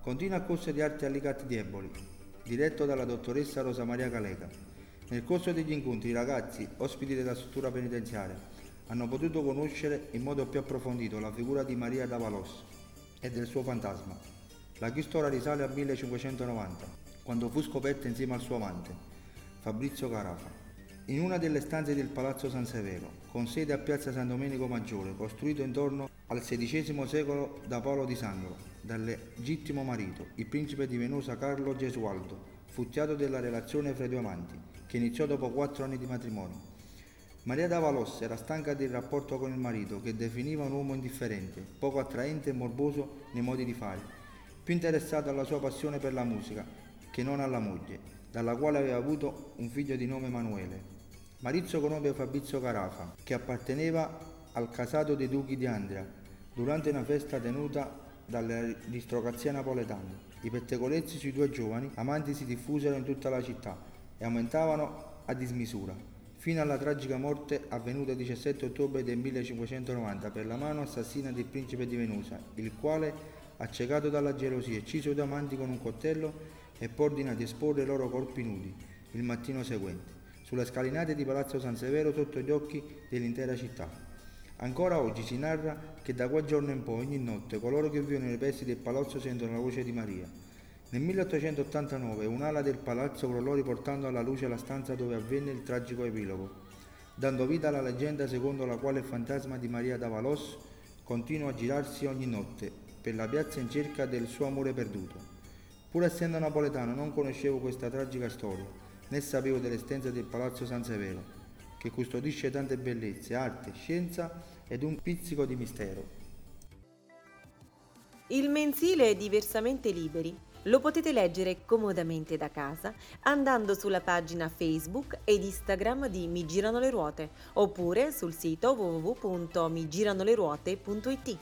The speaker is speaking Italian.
Continua il corso di arte Allicati di Eboli, diretto dalla dottoressa Rosa Maria Caleca. Nel corso degli incontri i ragazzi, ospiti della struttura penitenziaria, hanno potuto conoscere in modo più approfondito la figura di Maria Davalos e del suo fantasma. La cui storia risale al 1590, quando fu scoperta insieme al suo amante, Fabrizio Carafa. In una delle stanze del Palazzo San Severo, con sede a Piazza San Domenico Maggiore, costruito intorno al XVI secolo da Paolo di Sangro, dal legittimo marito, il principe di Venosa Carlo Gesualdo, futtiato della relazione fra i due amanti, che iniziò dopo quattro anni di matrimonio. Maria Davalos era stanca del rapporto con il marito, che definiva un uomo indifferente, poco attraente e morboso nei modi di fare, più interessato alla sua passione per la musica che non alla moglie, dalla quale aveva avuto un figlio di nome Emanuele. Marizio conobbe Fabrizio Carafa, che apparteneva al casato dei duchi di Andria, durante una festa tenuta dall'aristocrazia napoletana. I pettegolezzi sui due giovani amanti si diffusero in tutta la città e aumentavano a dismisura fino alla tragica morte avvenuta il 17 ottobre del 1590 per la mano assassina del principe di Venusa, il quale, accecato dalla gelosia, ucciso i due amanti con un coltello e poi ordina di esporre i loro corpi nudi il mattino seguente, sulle scalinate di Palazzo San Severo sotto gli occhi dell'intera città. Ancora oggi si narra che da quel giorno in poi, ogni notte, coloro che vivono nei pressi del palazzo sentono la voce di Maria nel 1889 un'ala del palazzo crollò riportando alla luce la stanza dove avvenne il tragico epilogo, dando vita alla leggenda secondo la quale il fantasma di Maria d'Avalos continua a girarsi ogni notte per la piazza in cerca del suo amore perduto. Pur essendo napoletano non conoscevo questa tragica storia, né sapevo dell'estenza del Palazzo San Severo, che custodisce tante bellezze, arte, scienza ed un pizzico di mistero. Il mensile è diversamente liberi lo potete leggere comodamente da casa andando sulla pagina Facebook ed Instagram di Mi Girano le Ruote oppure sul sito www.migiranoleruote.it.